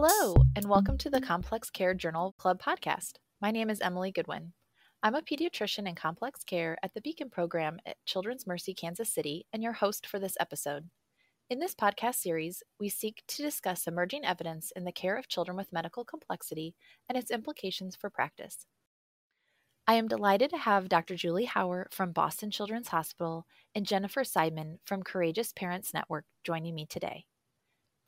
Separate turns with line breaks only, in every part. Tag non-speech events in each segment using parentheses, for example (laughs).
Hello, and welcome to the Complex Care Journal Club podcast. My name is Emily Goodwin. I'm a pediatrician in complex care at the Beacon program at Children's Mercy Kansas City and your host for this episode. In this podcast series, we seek to discuss emerging evidence in the care of children with medical complexity and its implications for practice. I am delighted to have Dr. Julie Hauer from Boston Children's Hospital and Jennifer Siedman from Courageous Parents Network joining me today.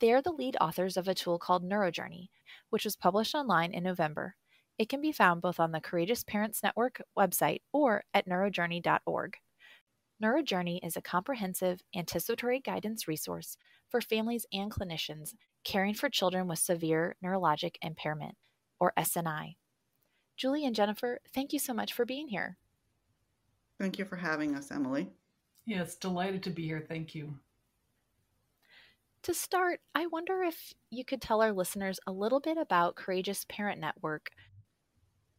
They are the lead authors of a tool called NeuroJourney, which was published online in November. It can be found both on the Courageous Parents Network website or at neurojourney.org. NeuroJourney is a comprehensive anticipatory guidance resource for families and clinicians caring for children with severe neurologic impairment, or SNI. Julie and Jennifer, thank you so much for being here.
Thank you for having us, Emily.
Yes, delighted to be here. Thank you.
To start, I wonder if you could tell our listeners a little bit about Courageous Parent Network.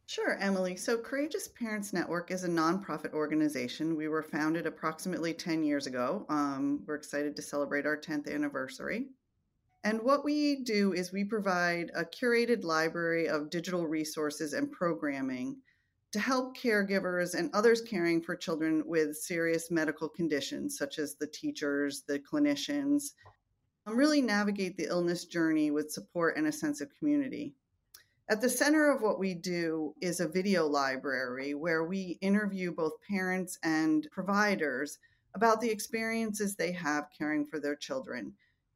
Sure, Emily. So, Courageous Parents Network is a nonprofit organization. We were founded approximately 10 years ago. Um, we're excited to celebrate our 10th anniversary. And what we do is we provide a curated library of digital resources and programming to help caregivers and others caring for children with serious medical conditions, such as the teachers, the clinicians, really navigate the illness journey with support and a sense of community. At the center of what we do is a video library where we interview both parents and providers about the experiences they have caring for their children.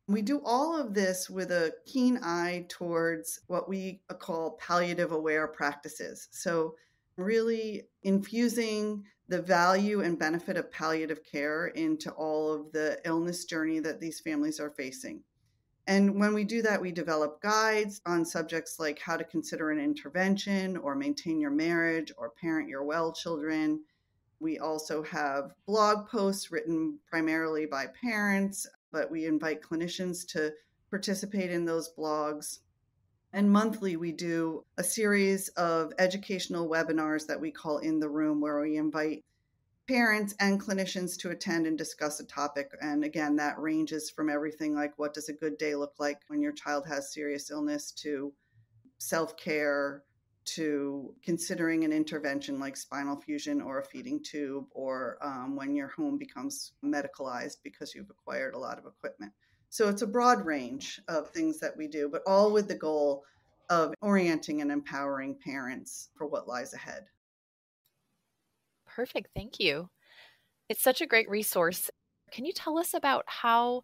We do all of this with a keen eye towards what we call palliative aware practices. So, really infusing the value and benefit of palliative care into all of the illness journey that these families are facing. And when we do that, we develop guides on subjects like how to consider an intervention or maintain your marriage or parent your well children. We also have blog posts written primarily by parents, but we invite clinicians to participate in those blogs. And monthly, we do a series of educational webinars that we call In the Room, where we invite parents and clinicians to attend and discuss a topic. And again, that ranges from everything like what does a good day look like when your child has serious illness to self care to considering an intervention like spinal fusion or a feeding tube, or um, when your home becomes medicalized because you've acquired a lot of equipment. So it's a broad range of things that we do, but all with the goal of orienting and empowering parents for what lies ahead.
Perfect. Thank you. It's such a great resource. Can you tell us about how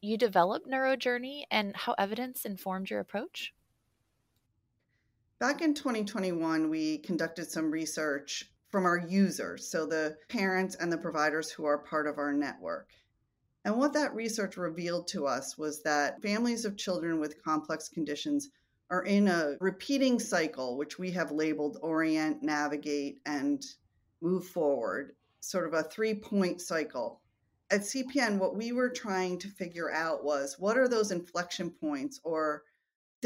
you developed NeuroJourney and how evidence informed your approach?
Back in 2021, we conducted some research from our users, so the parents and the providers who are part of our network. And what that research revealed to us was that families of children with complex conditions are in a repeating cycle, which we have labeled orient, navigate, and move forward, sort of a three point cycle. At CPN, what we were trying to figure out was what are those inflection points or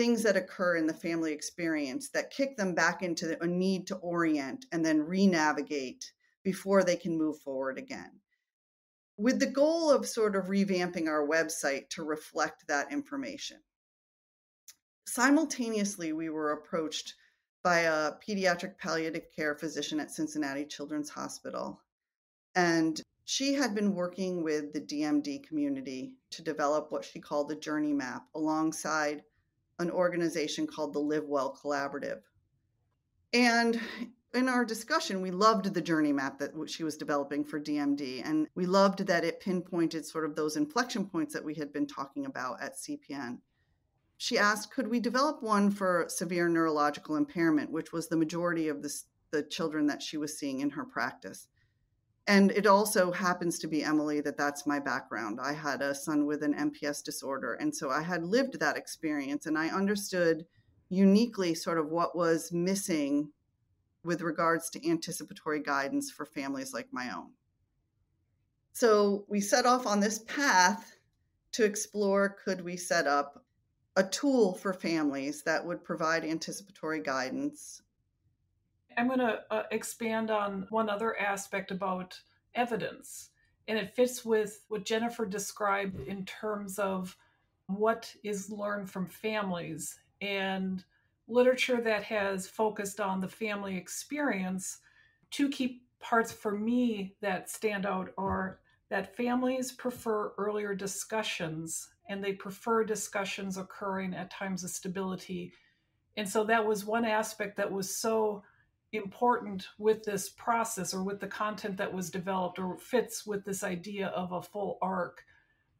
things that occur in the family experience that kick them back into a need to orient and then re navigate before they can move forward again with the goal of sort of revamping our website to reflect that information. Simultaneously, we were approached by a pediatric palliative care physician at Cincinnati Children's Hospital. And she had been working with the DMD community to develop what she called the Journey Map alongside an organization called the Live Well Collaborative. And in our discussion, we loved the journey map that she was developing for DMD, and we loved that it pinpointed sort of those inflection points that we had been talking about at CPN. She asked, could we develop one for severe neurological impairment, which was the majority of the, the children that she was seeing in her practice? And it also happens to be, Emily, that that's my background. I had a son with an MPS disorder, and so I had lived that experience, and I understood uniquely sort of what was missing with regards to anticipatory guidance for families like my own. So we set off on this path to explore could we set up a tool for families that would provide anticipatory guidance.
I'm going to uh, expand on one other aspect about evidence, and it fits with what Jennifer described in terms of what is learned from families and literature that has focused on the family experience. Two key parts for me that stand out are that families prefer earlier discussions and they prefer discussions occurring at times of stability. And so that was one aspect that was so important with this process or with the content that was developed or fits with this idea of a full arc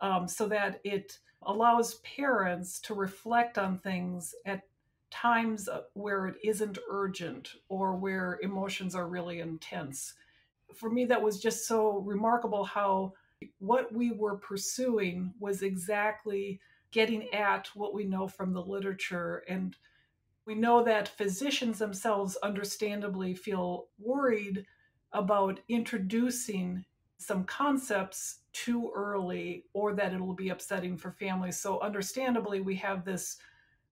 um, so that it allows parents to reflect on things at times where it isn't urgent or where emotions are really intense. For me, that was just so remarkable how what we were pursuing was exactly getting at what we know from the literature and we know that physicians themselves understandably feel worried about introducing some concepts too early or that it'll be upsetting for families. So, understandably, we have this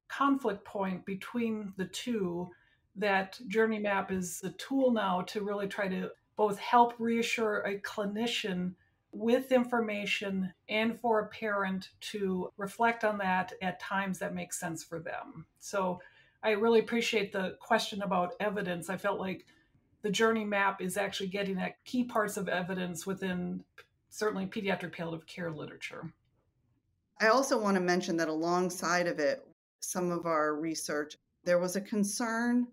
conflict point between the two that Journey Map is the tool now to really try to both help reassure a clinician with information and for a parent to reflect on that at times that make sense for them. So, I really appreciate the question about evidence. I felt like the journey map is actually getting at key parts of evidence within certainly pediatric palliative care literature.
I also want to mention that alongside of it, some of our research, there was a concern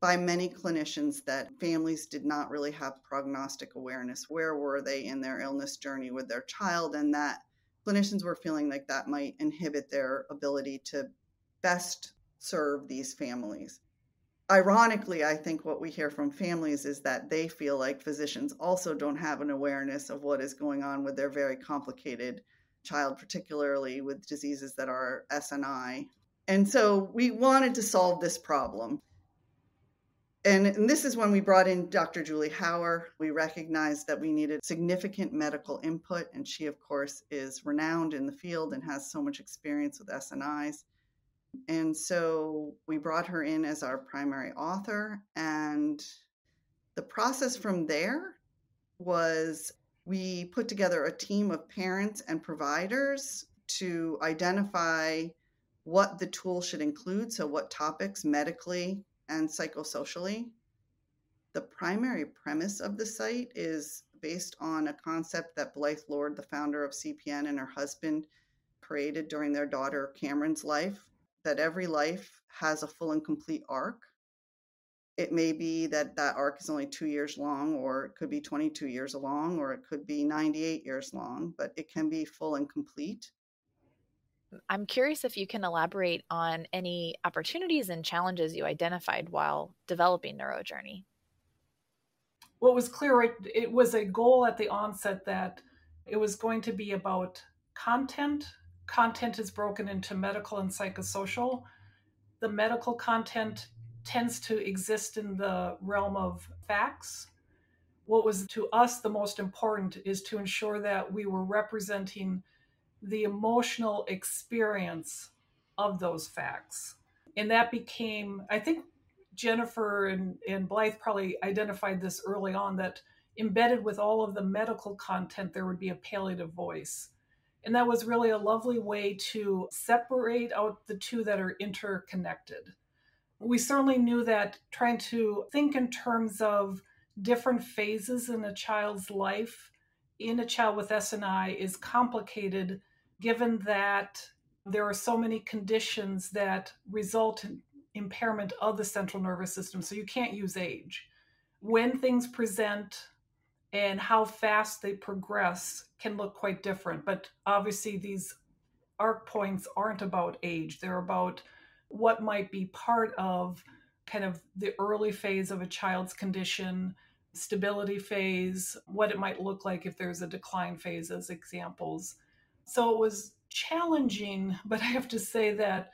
by many clinicians that families did not really have prognostic awareness. Where were they in their illness journey with their child? And that clinicians were feeling like that might inhibit their ability to best serve these families. Ironically, I think what we hear from families is that they feel like physicians also don't have an awareness of what is going on with their very complicated child, particularly with diseases that are SNI. And so we wanted to solve this problem. And, and, this is when we brought in Dr. Julie Hauer. We recognized that we needed significant medical input, and she, of course, is renowned in the field and has so much experience with SNIs. And so we brought her in as our primary author. And the process from there was we put together a team of parents and providers to identify what the tool should include. So, what topics medically and psychosocially. The primary premise of the site is based on a concept that Blythe Lord, the founder of CPN, and her husband created during their daughter Cameron's life that every life has a full and complete arc. It may be that that arc is only two years long, or it could be 22 years long, or it could be 98 years long, but it can be full and complete.
I'm curious if you can elaborate on any opportunities and challenges you identified while developing NeuroJourney.
What was clear, it, it was a goal at the onset that it was going to be about content content is broken into medical and psychosocial. The medical content tends to exist in the realm of facts. What was to us the most important is to ensure that we were representing the emotional experience of those facts. And that became, I think Jennifer and, and Blythe probably identified this early on that embedded with all of the medical content, there would be a palliative voice. And that was really a lovely way to separate out the two that are interconnected. We certainly knew that trying to think in terms of different phases in a child's life in a child with SNI is complicated given that there are so many conditions that result in impairment of the central nervous system. So you can't use age. When things present and how fast they progress can look quite different. But obviously, these arc points aren't about age, they're about what might be part of kind of the early phase of a child's condition, stability phase, what it might look like if there's a decline phase, as examples. So it was challenging, (laughs) but I have to say that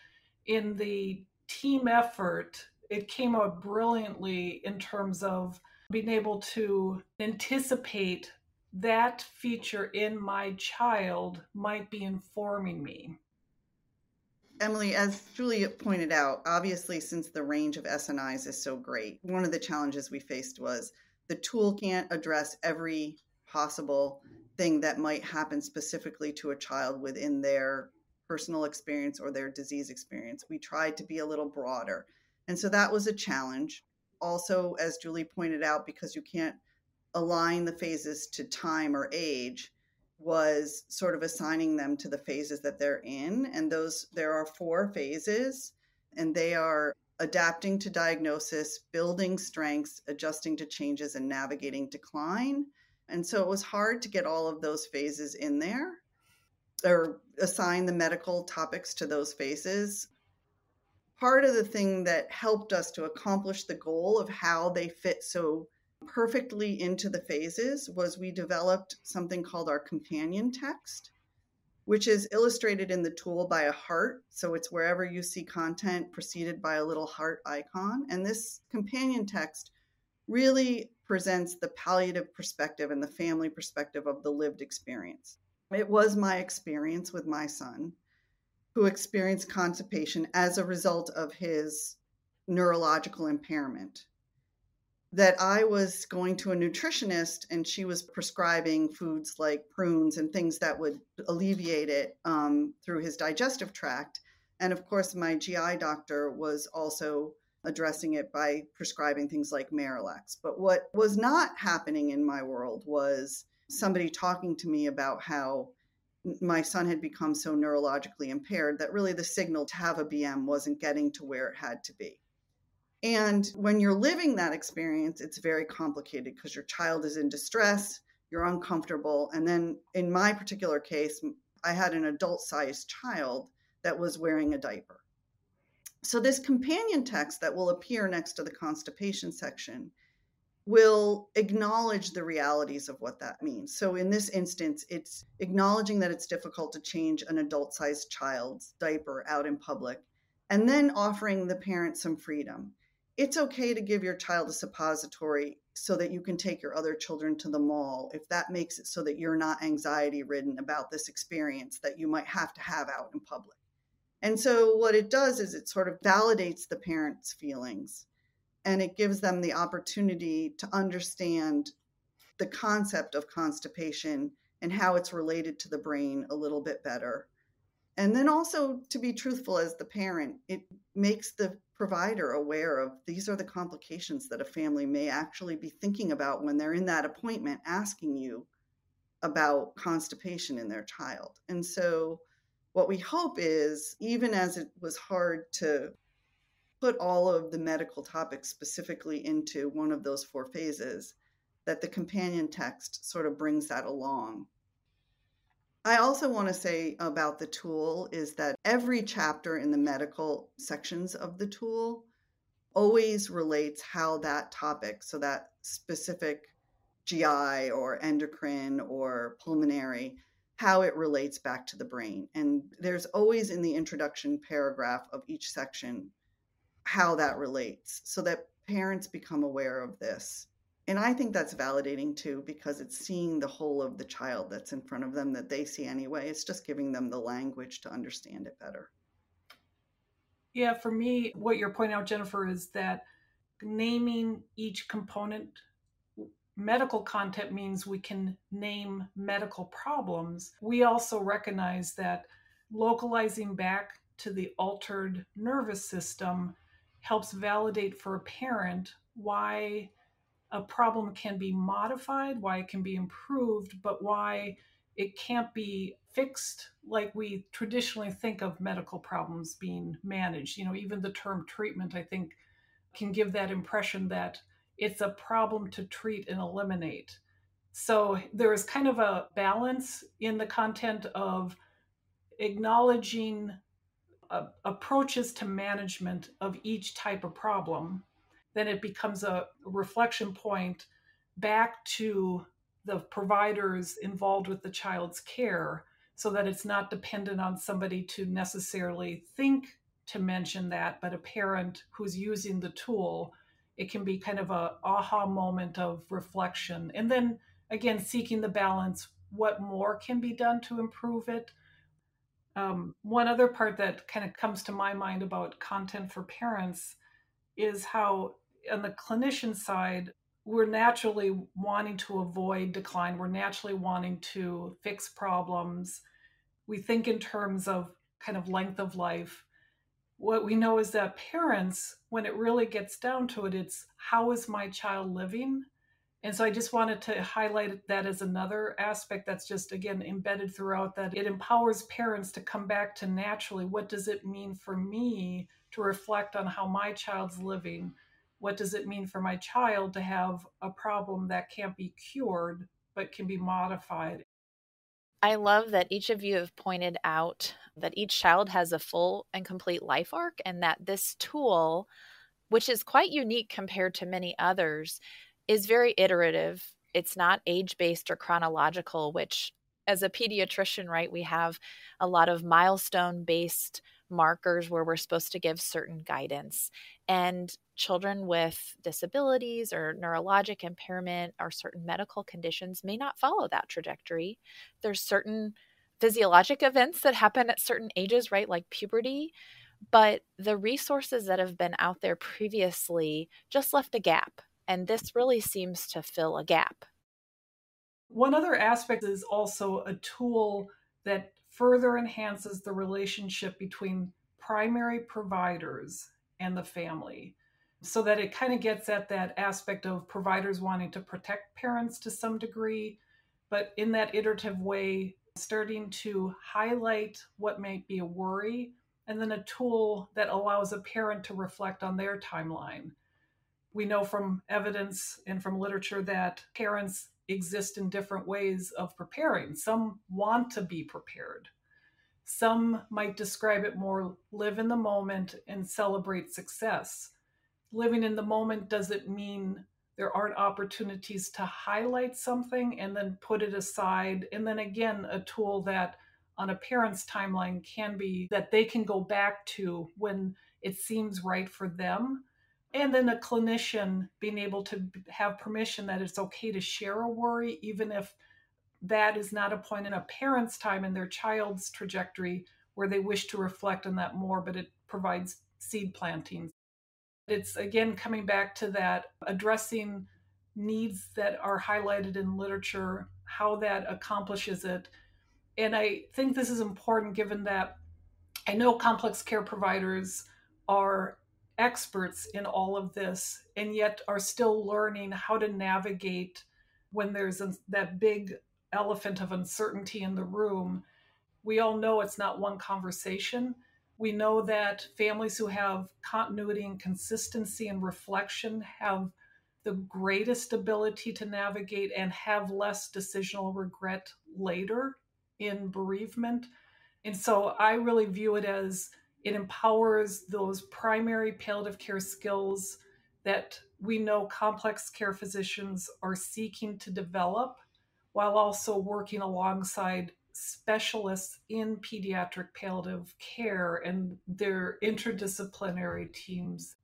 in the team effort, it came out brilliantly in terms of being able to anticipate that feature in my child might be informing me.
Emily, as Julia pointed out, obviously, since the range of SNIs is so great, one of the challenges we faced was the tool can't address every possible thing that might happen specifically to a child within their personal experience or their disease experience. We tried to be a little broader. And so that was a challenge. Also, as Julie pointed out, because you can't align the phases to time or age, was sort of assigning them to the phases that they're in. And those, there are four phases, and they are adapting to diagnosis, building strengths, adjusting to changes, and navigating decline. And so it was hard to get all of those phases in there or assign the medical topics to those phases. Part of the thing that helped us to accomplish the goal of how they fit so perfectly into the phases was we developed something called our companion text, which is illustrated in the tool by a heart. So it's wherever you see content preceded by a little heart icon. And this companion text really presents the palliative perspective and the family perspective of the lived experience. It was my experience with my son who experienced constipation as a result of his neurological impairment that I was going to a nutritionist and she was prescribing foods like prunes and things that would alleviate it um, through his digestive tract. And of course, my GI doctor was also addressing it by prescribing things like Miralax. But what was not happening in my world was somebody talking to me about how my son had become so neurologically impaired that really the signal to have a BM wasn't getting to where it had to be. And when you're living that experience, it's very complicated because your child is in distress, you're uncomfortable. And then in my particular case, I had an adult sized child that was wearing a diaper. So, this companion text that will appear next to the constipation section will acknowledge the realities of what that means. So, in this instance, it's acknowledging that it's difficult to change an adult sized child's diaper out in public, and then offering the parent some freedom it's okay to give your child a suppository so that you can take your other children to the mall if that makes it so that you're not anxiety ridden about this experience that you might have to have out in public. And so, what it does is it sort of validates the parents' feelings and it gives them the opportunity to understand the concept of constipation and how it's related to the brain a little bit better. And then also to be truthful as the parent, it makes the provider aware of these are the complications that a family may actually be thinking about when they're in that appointment asking you about constipation in their child. And so, what we hope is, even as it was hard to put all of the medical topics specifically into one of those four phases, that the companion text sort of brings that along I also want to say about the tool is that every chapter in the medical sections of the tool always relates how that topic, so that specific GI or endocrine or pulmonary, how it relates back to the brain. And there's always in the introduction paragraph of each section how that relates so that parents become aware of this and I think that's validating too because it's seeing the whole of the child that's in front of them that they see anyway. It's just giving them the language to understand it better.
Yeah, for me, what you're pointing out, Jennifer, is that naming each component, medical content means we can name medical problems. We also recognize that localizing back to the altered nervous system helps validate for a parent why a problem can be modified, why it can be improved, but why it can't be fixed like we traditionally think of medical problems being managed. You know, even the term treatment, I think, can give that impression that it's a problem to treat and eliminate. So there is kind of a balance in the content of acknowledging approaches to management of each type of problem then it becomes a reflection point back to the providers involved with the child's care so that it's not dependent on somebody to necessarily think to mention that but a parent who's using the tool. It can be kind of a aha moment of reflection. And then again seeking the balance what more can be done to improve it um, one other part that kind of comes to my mind about content for parents is how on the clinician side, we're naturally wanting to avoid decline. We're naturally wanting to fix problems. We think in terms of kind of length of life. What we know is that parents, when it really gets down to it, it's how is my child living? And so I just wanted to highlight that as another aspect that's just, again, embedded throughout that it empowers parents to come back to naturally what does it mean for me to reflect on how my child's living? What does it mean for my child to have a problem that can't be cured but can be modified?
I love that each of you have pointed out that each child has a full and complete life arc, and that this tool, which is quite unique compared to many others, is very iterative. It's not age based or chronological, which, as a pediatrician, right, we have a lot of milestone based markers where we're supposed to give certain guidance. And children with disabilities or neurologic impairment or certain medical conditions may not follow that trajectory. There's certain physiologic events that happen at certain ages, right, like puberty. But the resources that have been out there previously just left a gap. And this really seems to fill a gap.
One other aspect is also a tool that further enhances the relationship between primary providers and the family so that it kind of gets at that aspect of providers wanting to protect parents to some degree, but in that iterative way, starting to highlight what might be a worry, and then a tool that allows a parent to reflect on their timeline. We know from evidence and from literature that parents exist in different ways of preparing. Some want to be prepared. Some might describe it more live in the moment and celebrate success. Living in the moment doesn't mean there aren't opportunities to highlight something and then put it aside. And then again, a tool that on a parent's timeline can be that they can go back to when it seems right for them and then a clinician being able to have permission that it's okay to share a worry even if that is not a point in a parent's time in their child's trajectory where they wish to reflect on that more but it provides seed planting it's again coming back to that addressing needs that are highlighted in literature how that accomplishes it. And i think this is important given that i know complex care providers are experts in all of this and yet are still learning how to navigate when there's a, that big elephant of uncertainty in the room. We all know it's not one conversation. We know that families who have continuity and consistency and reflection have the greatest ability to navigate and have less decisional regret later in bereavement. And so I really view it as it empowers those primary palliative care skills that we know complex care physicians are seeking to develop while also working alongside specialists in pediatric palliative care and their interdisciplinary teams.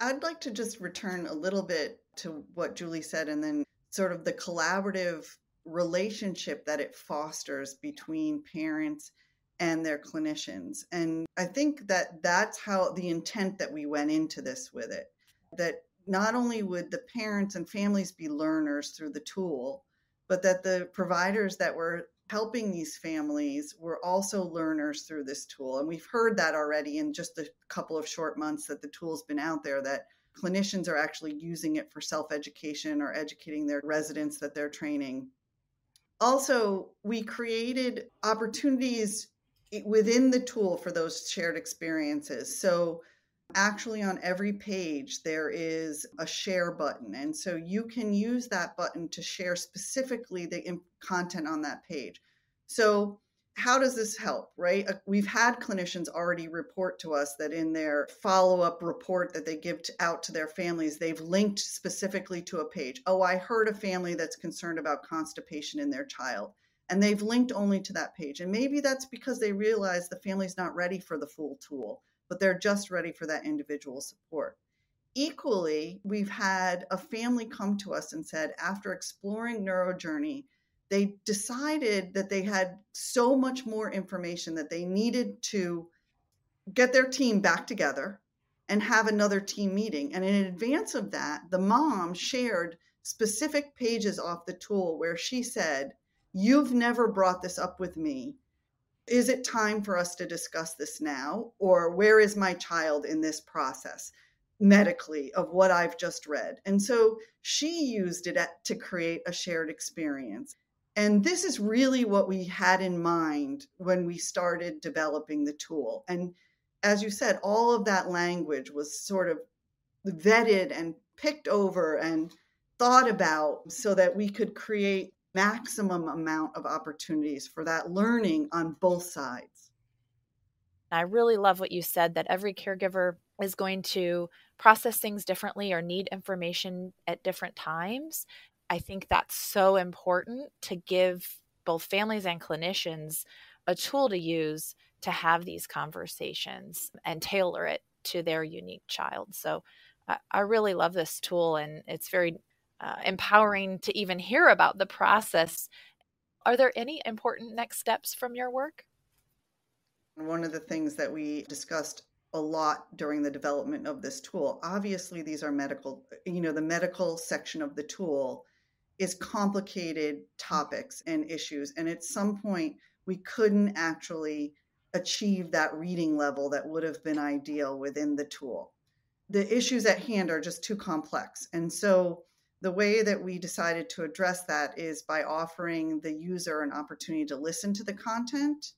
I'd like to just return a little bit to what Julie said and then sort of the collaborative relationship that it fosters between parents and their clinicians. And I think that that's how the intent that we went into this with it that not only would the parents and families be learners through the tool, but that the providers that were helping these families were also learners through this tool. And we've heard that already in just a couple of short months that the tool's been out there that clinicians are actually using it for self education or educating their residents that they're training. Also, we created opportunities within the tool for those shared experiences. So, actually, on every page, there is a share button. And so you can use that button to share specifically the content on that page. So, how does this help, right? Uh, we've had clinicians already report to us that in their follow up report that they give out to their families, they've linked specifically to a page. Oh, I heard a family that's concerned about constipation in their child and they've linked only to that page. And maybe that's because they realize the family's not ready for the full tool, but they're just ready for that individual support. Equally, we've had a family come to us and said, after exploring NeuroJourney, they decided that they had so much more information that they needed to get their team back together and have another team meeting. And in advance of that, the mom shared specific pages off the tool where she said, You've never brought this up with me. is it time for us to discuss this now? Or where is my child in this process medically of what I've just read? And so she used it to create a shared experience. And this is really what we had in mind when we started developing the tool. And as you said, all of that language was sort of vetted and picked over and thought about so that we could create maximum amount of opportunities for that learning on both sides.
I really love what you said that every caregiver is going to process things differently or need information at different times. I think that's so important to give both families and clinicians a tool to use to have these conversations and tailor it to their unique child. So I, really love this tool and it's very uh, empowering to even hear about the process. Are there any important next steps from your work?
One of the things that we discussed a lot during the development of this tool, obviously, these are medical, you know, the medical section of the tool is complicated topics and issues. And at some point, we couldn't actually achieve that reading level that would have been ideal within the tool. The issues at hand are just too complex. And so the way that we decided to address that is by offering the user an opportunity to listen to the content.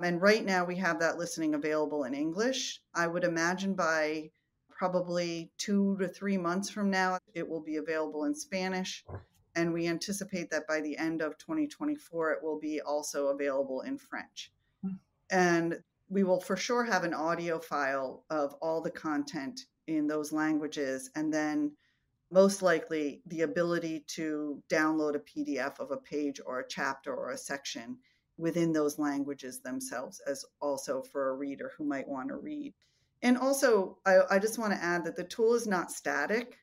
And right now we have that listening available in English. I would imagine by probably two to three months from now, it will be available in Spanish. And we anticipate that by the end of 2024, it will be also available in French. And we will for sure have an audio file of all the content in those languages. And then most likely the ability to download a PDF of a page or a chapter or a section within those languages themselves, as also for a reader who might want to read. And also, I, I just want to add that the tool is not static.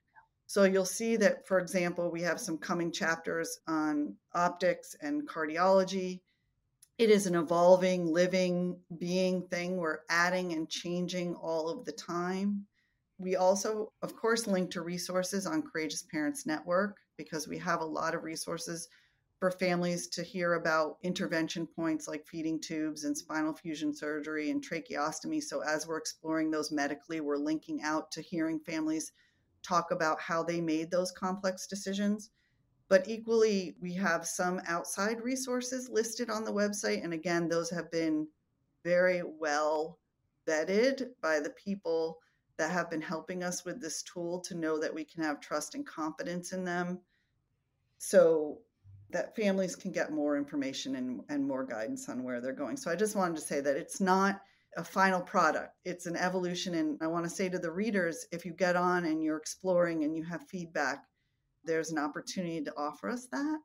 So you'll see that, for example, we have some coming chapters on optics and cardiology. It is an evolving, living being thing. We're adding and changing all of the time. We also, of course, link to resources on Courageous Parents Network because we have a lot of resources for families to hear about intervention points like feeding tubes and spinal fusion surgery and tracheostomy. So, as we're exploring those medically, we're linking out to hearing families talk about how they made those complex decisions. But equally, we have some outside resources listed on the website. And again, those have been very well vetted by the people that have been helping us with this tool to know that we can have trust and confidence in them so that families can get more information and, and more guidance on where they're going. So I just wanted to say that it's not a final product, it's an evolution. And I want to say to the readers if you get on and you're exploring and you have feedback, there's an opportunity to offer us that.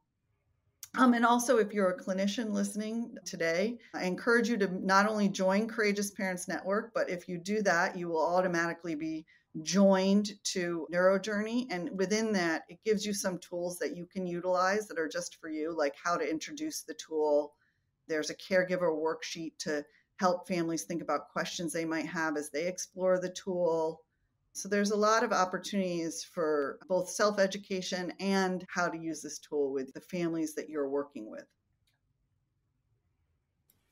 Um, and also, if you're a clinician listening today, I encourage you to not only join Courageous Parents Network, but if you do that, you will automatically be joined to NeuroJourney. And within that, it gives you some tools that you can utilize that are just for you, like how to introduce the tool. There's a caregiver worksheet to help families think about questions they might have as they explore the tool. So there's a lot of opportunities for both self education and how to use this tool with the families that you're working with.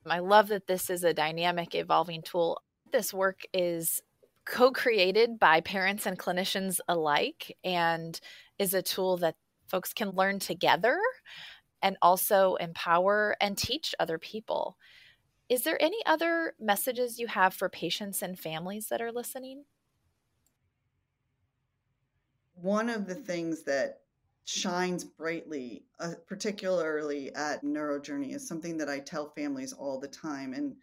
I love that this is a dynamic, evolving tool. This work is co created by parents and clinicians alike and is a tool that folks can learn together and also empower and teach other people. Is there any other messages you have for patients and families that are listening?
One of the things that shines brightly, uh, particularly at NeuroJourney, is something that I tell families all the time, and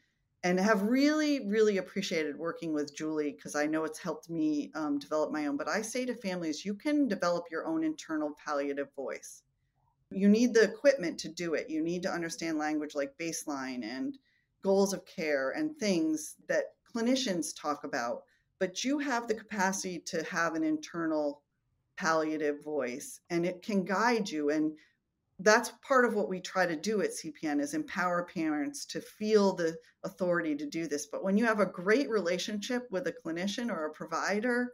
and have really really appreciated working with Julie because I know it's helped me um, develop my own. But I say to families, you can develop your own internal palliative voice. You need the equipment to do it. You need to understand language like baseline and goals of care and things that clinicians talk about. But you have the capacity to have an internal palliative voice and it can guide you and that's part of what we try to do at CPN is empower parents to feel the authority to do this. But when you have a great relationship with a clinician or a provider,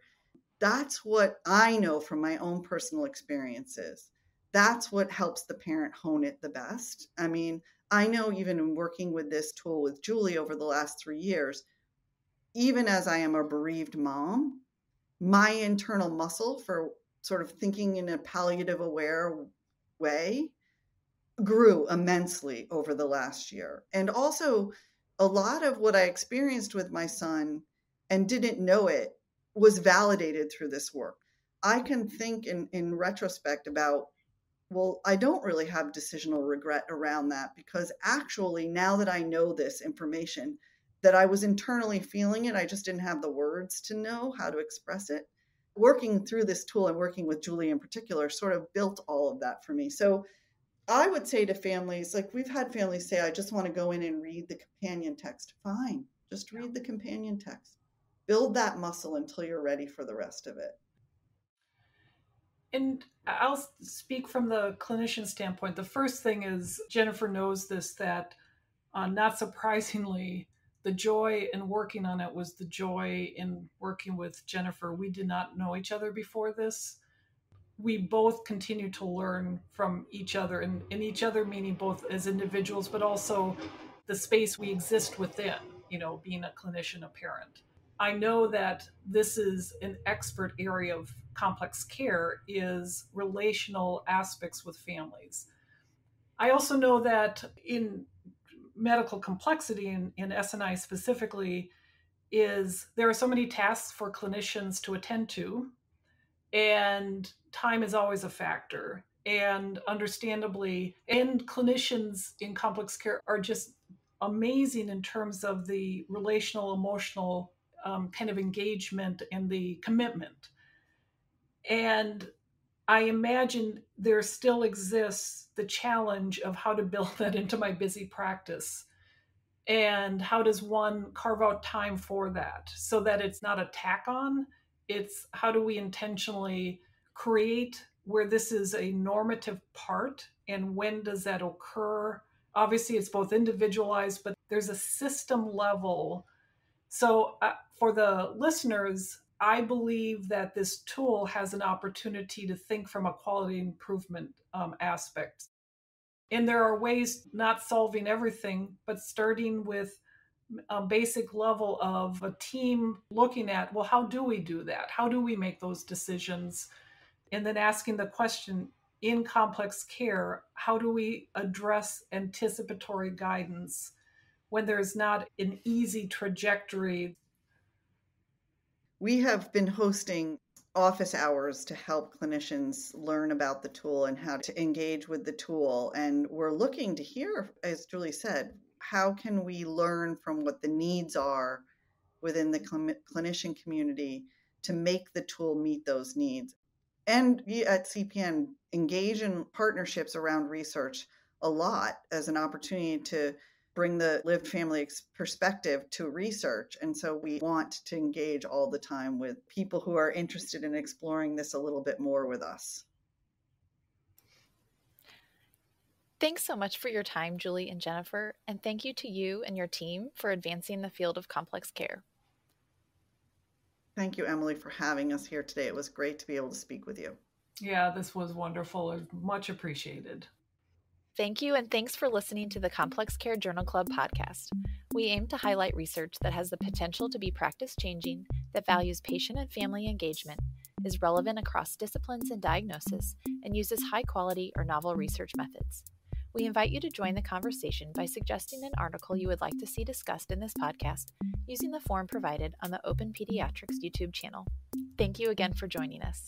that's what I know from my own personal experiences. That's what helps the parent hone it the best. I mean, I know even in working with this tool with Julie over the last three years, even as I am a bereaved mom, my internal muscle for sort of thinking in a palliative aware way grew immensely over the last year. And also, a lot of what I experienced with my son and didn't know it was validated through this work. I can think in, in retrospect about, well, I don't really have decisional regret around that because actually, now that I know this information, that I was internally feeling it, I just didn't have the words to know how to express it. Working through this tool and working with Julie in particular sort of built all of that for me. So I would say to families, like we've had families say, I just want to go in and read the companion text. Fine, just read the companion text. Build that muscle until you're ready for the rest of it.
And I'll speak from the clinician standpoint. The first thing is Jennifer knows this that, uh, not surprisingly, the joy in working on it was the joy in working with Jennifer. We did not know each other before this. We both continue to learn from each other and, and each other meaning both as individuals but also the space we exist within you know being a clinician a parent. I know that this is an expert area of complex care is relational aspects with families. I also know that in medical complexity in, in sni specifically is there are so many tasks for clinicians to attend to and time is always a factor. And understandably and clinicians in complex care are just amazing in terms of the relational emotional um, kind of engagement and the commitment. And i imagine there still exists the challenge of how to build (laughs) that into my busy practice. And how does one carve out time for that? So that it's not a tack on it's how do we intentionally create where this is a normative part and when does that occur? Obviously it's both individualized but there's a system level. So uh, for the listeners i believe that this tool has an opportunity to think from a quality improvement um, aspect. And there are ways not solving everything but starting with a basic level of a team looking at well how do we do that? How do we make those decisions? And then asking the question in complex care how do we address anticipatory guidance when there's not an easy trajectory
we have been hosting office hours to help clinicians learn about the tool and how to engage with the tool. And we're looking to hear as julie said how can we learn from what the needs are within the cl- clinician community to make the tool meet those needs. And we at cpn engage in partnerships around research a lot as an opportunity to bring the lived family perspective to research. And so we want to engage all the time with people who are interested in exploring this a little bit more with us.
Thanks so much for your time, Julie and Jennifer, and thank you to you and your team for advancing the field of complex care.
Thank you, Emily, for having us here today. It was great to be able to speak with you.
Yeah, this was wonderful. And much appreciated.
Thank you, and thanks for listening to the Complex Care Journal Club podcast. We aim to highlight research that has the potential to be practice changing, that values patient and family engagement, is relevant across disciplines and diagnosis, and uses high quality or novel research methods. We invite you to join the conversation by suggesting an article you would like to see discussed in this podcast using the form provided on the Open Pediatrics YouTube channel. Thank you again for joining us.